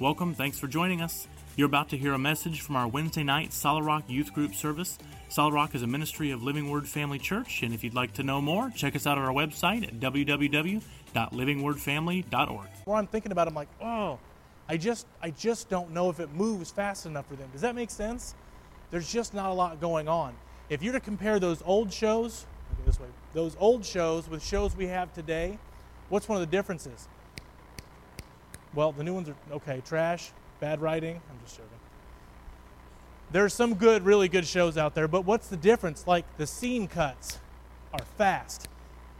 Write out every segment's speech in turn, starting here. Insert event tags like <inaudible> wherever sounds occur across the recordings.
Welcome, thanks for joining us. You're about to hear a message from our Wednesday night Solid Rock Youth Group service. Solid Rock is a ministry of Living Word Family Church, and if you'd like to know more, check us out on our website at www.livingwordfamily.org. Where I'm thinking about, I'm like, oh, I just, I just don't know if it moves fast enough for them. Does that make sense? There's just not a lot going on. If you're to compare those old shows, this way, those old shows with shows we have today, what's one of the differences? Well, the new ones are okay, trash, bad writing. I'm just joking. There's some good, really good shows out there, but what's the difference? Like the scene cuts are fast.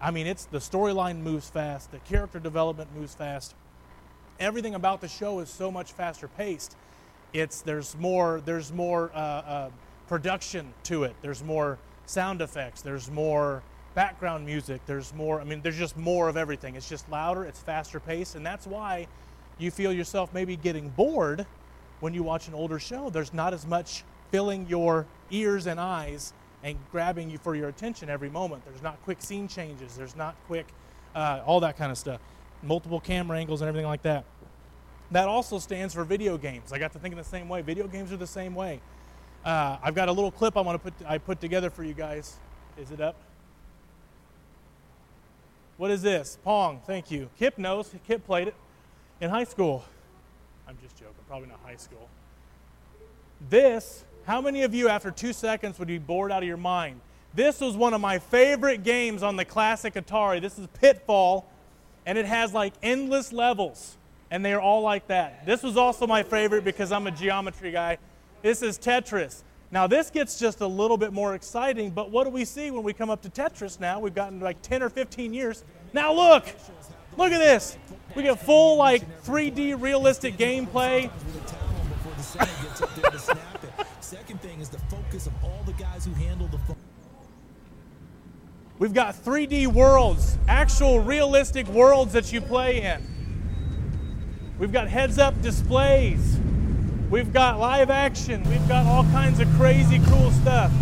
I mean, it's the storyline moves fast, the character development moves fast. Everything about the show is so much faster paced. It's there's more there's more uh, uh, production to it. There's more sound effects. There's more background music. There's more. I mean, there's just more of everything. It's just louder. It's faster paced, and that's why you feel yourself maybe getting bored when you watch an older show. There's not as much filling your ears and eyes and grabbing you for your attention every moment. There's not quick scene changes. There's not quick, uh, all that kind of stuff. Multiple camera angles and everything like that. That also stands for video games. I got to thinking the same way. Video games are the same way. Uh, I've got a little clip I want to put I put together for you guys. Is it up? What is this? Pong. Thank you. Kip knows. Kip played it in high school. I'm just joking, probably not high school. This, how many of you after two seconds would be bored out of your mind? This was one of my favorite games on the classic Atari. This is Pitfall, and it has like endless levels, and they're all like that. This was also my favorite because I'm a geometry guy. This is Tetris. Now, this gets just a little bit more exciting, but what do we see when we come up to Tetris now? We've gotten like 10 or 15 years. Now, look, look at this. We get full like 3D realistic gameplay. Second thing is the focus of all the guys who handle the. We've got 3D worlds, actual realistic worlds that you play in. We've got heads up displays. We've got live action. We've got all kinds of crazy cool stuff.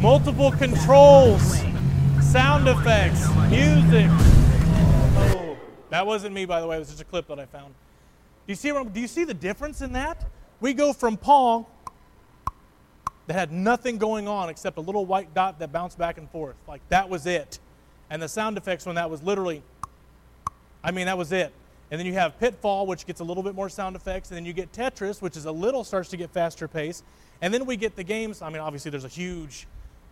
Multiple controls, sound effects, music. Oh, that wasn't me, by the way. It was just a clip that I found. Do you see? Do you see the difference in that? We go from Pong that had nothing going on except a little white dot that bounced back and forth. Like that was it. And the sound effects when that was literally, I mean, that was it. And then you have Pitfall, which gets a little bit more sound effects. And then you get Tetris, which is a little starts to get faster pace. And then we get the games. I mean, obviously, there's a huge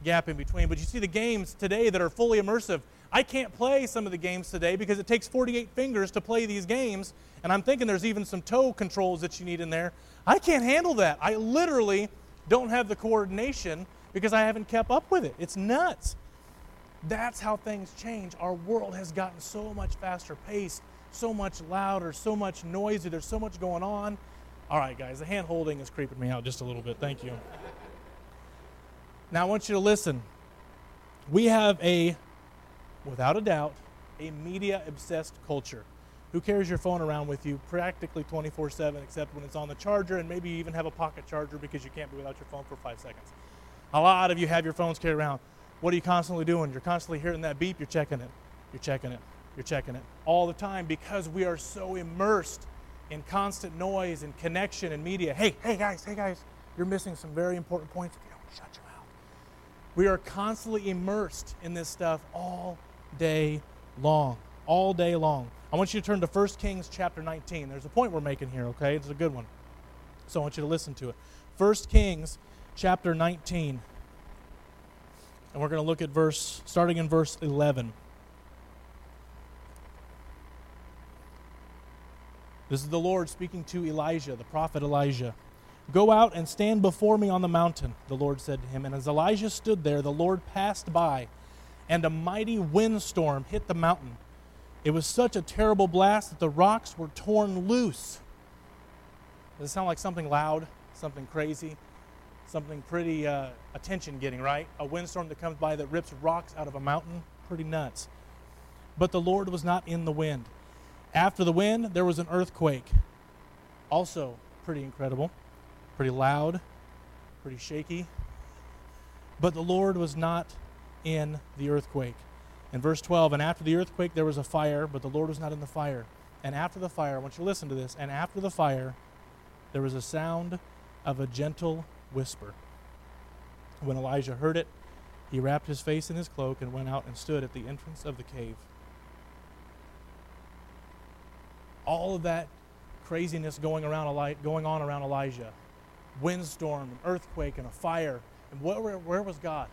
gap in between. But you see the games today that are fully immersive. I can't play some of the games today because it takes 48 fingers to play these games. And I'm thinking there's even some toe controls that you need in there. I can't handle that. I literally don't have the coordination because I haven't kept up with it. It's nuts. That's how things change. Our world has gotten so much faster paced, so much louder, so much noisy. There's so much going on. All right, guys, the hand holding is creeping me out just a little bit. Thank you. Now, I want you to listen. We have a, without a doubt, a media obsessed culture. Who carries your phone around with you practically 24 7, except when it's on the charger, and maybe you even have a pocket charger because you can't be without your phone for five seconds. A lot of you have your phones carried around. What are you constantly doing? You're constantly hearing that beep, you're checking it, you're checking it, you're checking it all the time because we are so immersed in constant noise and connection and media. Hey, hey guys, hey guys, you're missing some very important points if you don't shut your we are constantly immersed in this stuff all day long. All day long. I want you to turn to 1 Kings chapter 19. There's a point we're making here, okay? It's a good one. So I want you to listen to it. 1 Kings chapter 19. And we're going to look at verse, starting in verse 11. This is the Lord speaking to Elijah, the prophet Elijah. Go out and stand before me on the mountain, the Lord said to him. And as Elijah stood there, the Lord passed by, and a mighty windstorm hit the mountain. It was such a terrible blast that the rocks were torn loose. Does it sound like something loud, something crazy, something pretty uh, attention getting, right? A windstorm that comes by that rips rocks out of a mountain? Pretty nuts. But the Lord was not in the wind. After the wind, there was an earthquake. Also, pretty incredible pretty loud, pretty shaky. But the Lord was not in the earthquake. In verse 12, and after the earthquake there was a fire, but the Lord was not in the fire. And after the fire, I want you to listen to this, and after the fire there was a sound of a gentle whisper. When Elijah heard it, he wrapped his face in his cloak and went out and stood at the entrance of the cave. All of that craziness going around going on around Elijah, windstorm, an earthquake, and a fire. And where, where was God?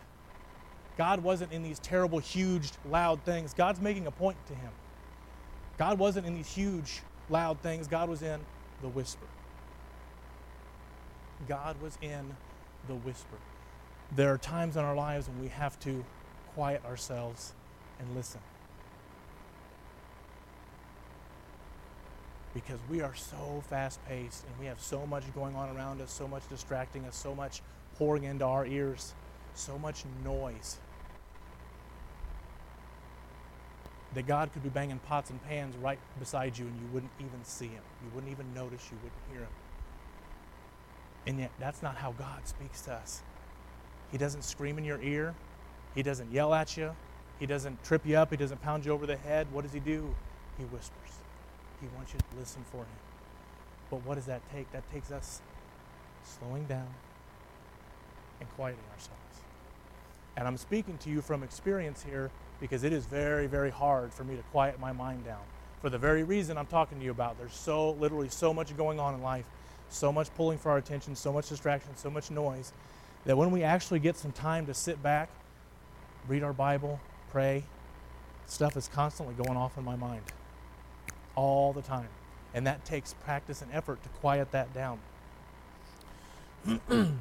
God wasn't in these terrible, huge, loud things. God's making a point to him. God wasn't in these huge, loud things. God was in the whisper. God was in the whisper. There are times in our lives when we have to quiet ourselves and listen. Because we are so fast paced and we have so much going on around us, so much distracting us, so much pouring into our ears, so much noise. That God could be banging pots and pans right beside you and you wouldn't even see him. You wouldn't even notice, you wouldn't hear him. And yet, that's not how God speaks to us. He doesn't scream in your ear, He doesn't yell at you, He doesn't trip you up, He doesn't pound you over the head. What does He do? He whispers. He wants you to listen for Him. But what does that take? That takes us slowing down and quieting ourselves. And I'm speaking to you from experience here because it is very, very hard for me to quiet my mind down. For the very reason I'm talking to you about. There's so, literally, so much going on in life so much pulling for our attention, so much distraction, so much noise, that when we actually get some time to sit back, read our Bible, pray, stuff is constantly going off in my mind all the time. And that takes practice and effort to quiet that down. <clears throat>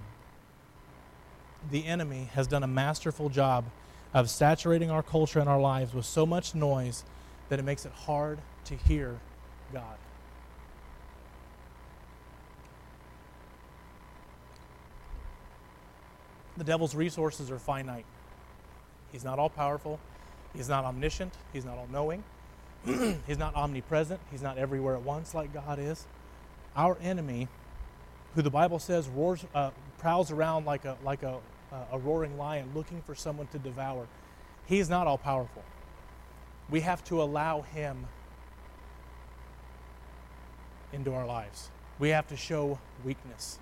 the enemy has done a masterful job of saturating our culture and our lives with so much noise that it makes it hard to hear God. the devil's resources are finite. He's not all powerful. He's not omniscient. He's not all knowing. <clears throat> he's not omnipresent. He's not everywhere at once like God is. Our enemy, who the Bible says roars, uh, prowls around like a, like a, uh, a roaring lion looking for someone to devour, he's not all powerful. We have to allow him into our lives. We have to show weakness.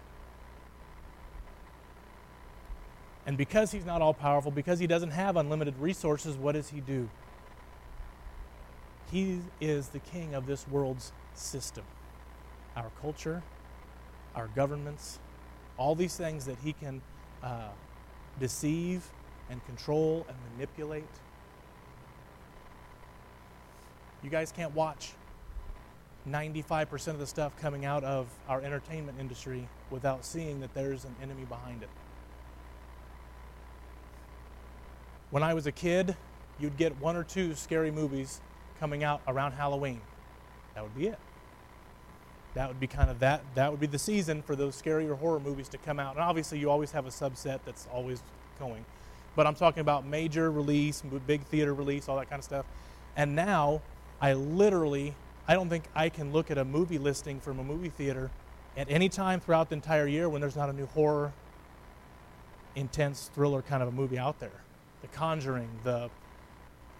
And because he's not all powerful, because he doesn't have unlimited resources, what does he do? He is the king of this world's system. Our culture, our governments, all these things that he can uh, deceive and control and manipulate. You guys can't watch 95% of the stuff coming out of our entertainment industry without seeing that there's an enemy behind it. When I was a kid, you'd get one or two scary movies coming out around Halloween. That would be it. That would be kind of that. That would be the season for those scarier horror movies to come out. And obviously, you always have a subset that's always going. But I'm talking about major release, big theater release, all that kind of stuff. And now, I literally, I don't think I can look at a movie listing from a movie theater at any time throughout the entire year when there's not a new horror, intense thriller kind of a movie out there. The Conjuring, the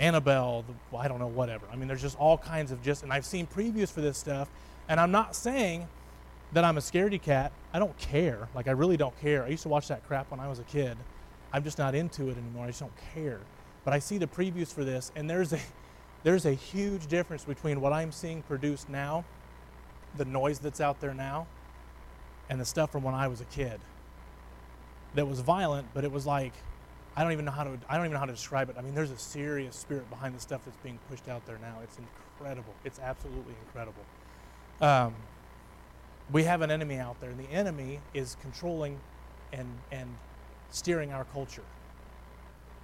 Annabelle, the, I don't know, whatever. I mean, there's just all kinds of just, and I've seen previews for this stuff, and I'm not saying that I'm a scaredy cat. I don't care. Like, I really don't care. I used to watch that crap when I was a kid. I'm just not into it anymore. I just don't care. But I see the previews for this, and there's a, <laughs> there's a huge difference between what I'm seeing produced now, the noise that's out there now, and the stuff from when I was a kid. That was violent, but it was like I don't even know how to I don't even know how to describe it. I mean, there's a serious spirit behind the stuff that's being pushed out there now. It's incredible. It's absolutely incredible. Um, we have an enemy out there, and the enemy is controlling and and steering our culture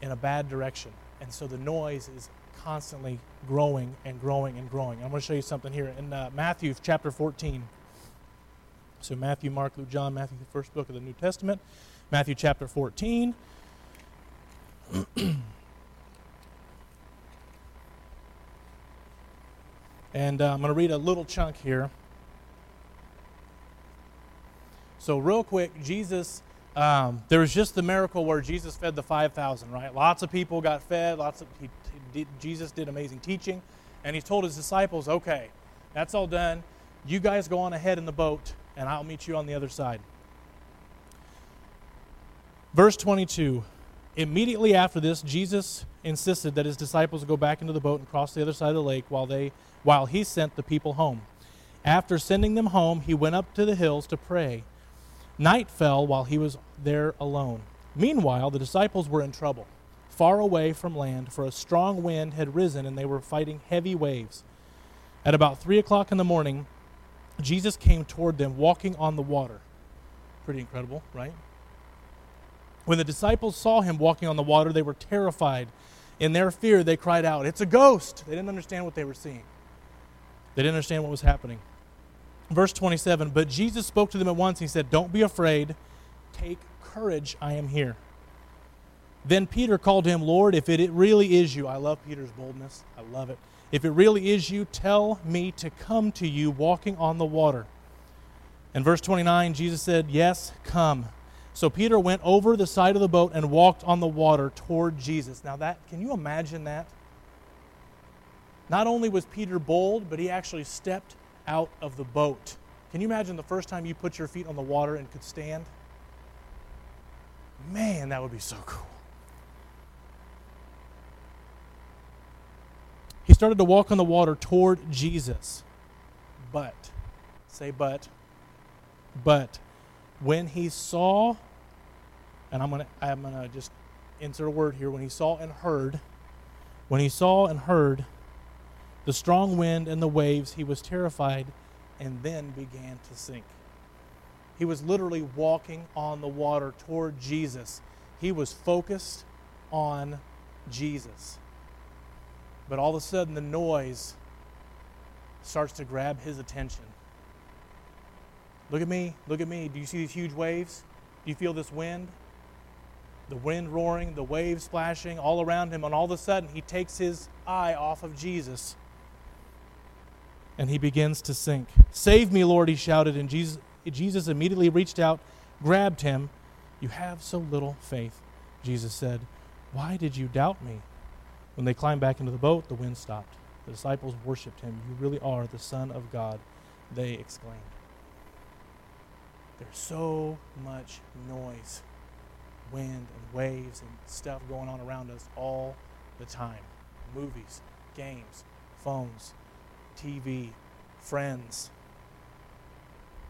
in a bad direction. And so the noise is constantly growing and growing and growing. I'm going to show you something here in uh, Matthew chapter 14. So Matthew, Mark, Luke, John, Matthew, the first book of the New Testament. Matthew chapter 14. <clears throat> and uh, I'm going to read a little chunk here. So, real quick, Jesus Um, there was just the miracle where Jesus fed the 5,000, right? Lots of people got fed. Lots of he, he did, Jesus did amazing teaching, and he told his disciples, "Okay, that's all done. You guys go on ahead in the boat, and I'll meet you on the other side." Verse 22. Immediately after this, Jesus insisted that his disciples go back into the boat and cross the other side of the lake while they while he sent the people home. After sending them home, he went up to the hills to pray. Night fell while he was there alone. Meanwhile, the disciples were in trouble, far away from land, for a strong wind had risen and they were fighting heavy waves. At about three o'clock in the morning, Jesus came toward them walking on the water. Pretty incredible, right? When the disciples saw him walking on the water, they were terrified. In their fear, they cried out, It's a ghost! They didn't understand what they were seeing, they didn't understand what was happening. Verse 27 But Jesus spoke to them at once. He said, Don't be afraid. Take courage. I am here. Then Peter called him, Lord, if it really is you, I love Peter's boldness. I love it. If it really is you, tell me to come to you walking on the water. In verse 29, Jesus said, Yes, come. So Peter went over the side of the boat and walked on the water toward Jesus. Now that can you imagine that? Not only was Peter bold, but he actually stepped out of the boat. Can you imagine the first time you put your feet on the water and could stand? Man, that would be so cool. He started to walk on the water toward Jesus. But, say but, but when he saw, and I'm to I'm to just insert a word here, when he saw and heard, when he saw and heard the strong wind and the waves, he was terrified and then began to sink. He was literally walking on the water toward Jesus. He was focused on Jesus. But all of a sudden, the noise starts to grab his attention. Look at me. Look at me. Do you see these huge waves? Do you feel this wind? The wind roaring, the waves splashing all around him, and all of a sudden, he takes his eye off of Jesus and he begins to sink. Save me, Lord, he shouted, and Jesus, Jesus immediately reached out, grabbed him. You have so little faith, Jesus said. Why did you doubt me? When they climbed back into the boat, the wind stopped. The disciples worshiped him. You really are the Son of God, they exclaimed. There's so much noise, wind and waves and stuff going on around us all the time. Movies, games, phones, TV, friends,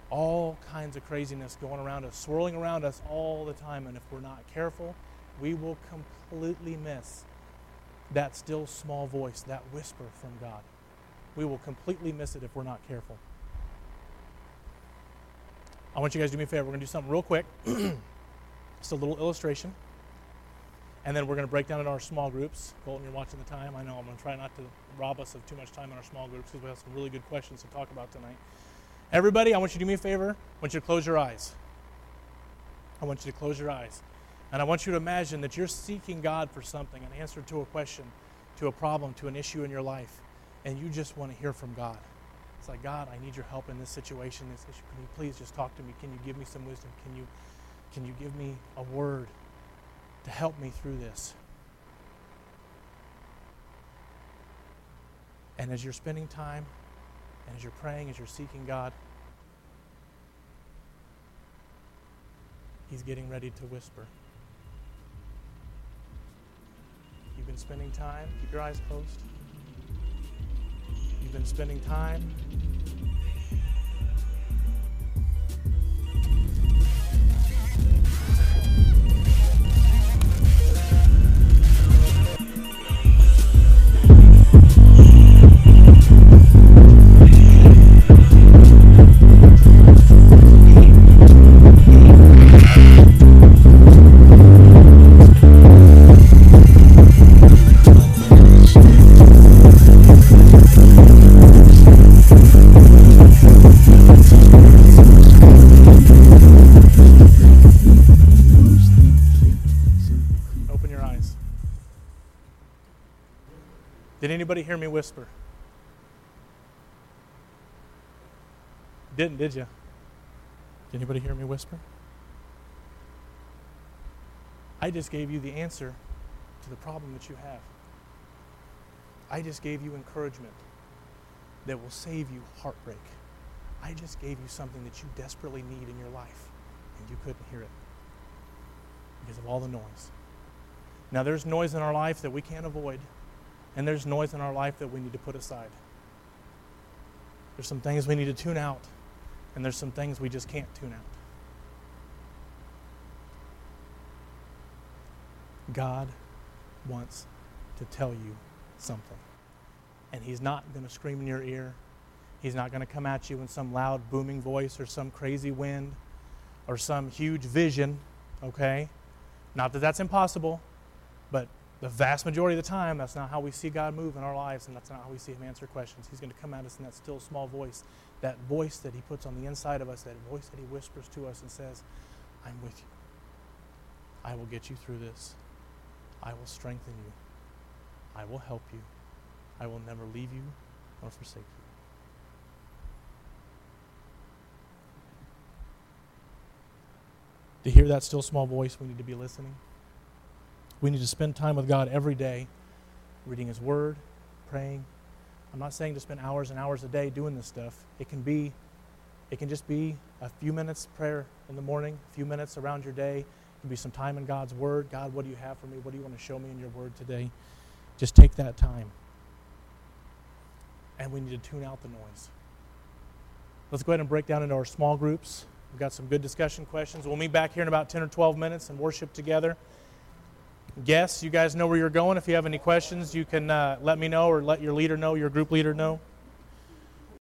all kinds of craziness going around us, swirling around us all the time. And if we're not careful, we will completely miss that still small voice, that whisper from God. We will completely miss it if we're not careful. I want you guys to do me a favor. We're going to do something real quick. <clears throat> Just a little illustration. And then we're going to break down in our small groups. Colton, you're watching the time. I know I'm going to try not to rob us of too much time in our small groups because we have some really good questions to talk about tonight. Everybody, I want you to do me a favor. I want you to close your eyes. I want you to close your eyes. And I want you to imagine that you're seeking God for something, an answer to a question, to a problem, to an issue in your life, and you just want to hear from God. It's like, God, I need your help in this situation, this issue. Can you please just talk to me? Can you give me some wisdom? Can you, can you give me a word? to help me through this. And as you're spending time, and as you're praying, as you're seeking God, He's getting ready to whisper. You've been spending time, keep your eyes closed. You've been spending time anybody hear me whisper? Didn't, did you? Did anybody hear me whisper? I just gave you the answer to the problem that you have. I just gave you encouragement that will save you heartbreak. I just gave you something that you desperately need in your life, and you couldn't hear it because of all the noise. Now, there's noise in our life that we can't avoid, and there's noise in our life that we need to put aside. There's some things we need to tune out, and there's some things we just can't tune out. God wants to tell you something. And He's not going to scream in your ear. He's not going to come at you in some loud, booming voice or some crazy wind or some huge vision, okay? Not that that's impossible, but the vast majority of the time, that's not how we see God move in our lives, and that's not how we see Him answer questions. He's going to come at us in that still small voice, that voice that He puts on the inside of us, that voice that He whispers to us and says, I'm with you. I will get you through this. I will strengthen you. I will help you. I will never leave you nor forsake you. To hear that still small voice, we need to be listening. We need to spend time with God every day, reading His Word, praying. I'm not saying to spend hours and hours a day doing this stuff. It can be, it can just be a few minutes prayer in the morning, a few minutes around your day. It can be some time in God's Word. God, what do you have for me? What do you want to show me in your Word today? Just take that time. And we need to tune out the noise. Let's go ahead and break down into our small groups. We've got some good discussion questions. We'll meet back here in about 10 or 12 minutes and worship together. Guests, you guys know where you're going. If you have any questions, you can uh, let me know or let your leader know, your group leader know.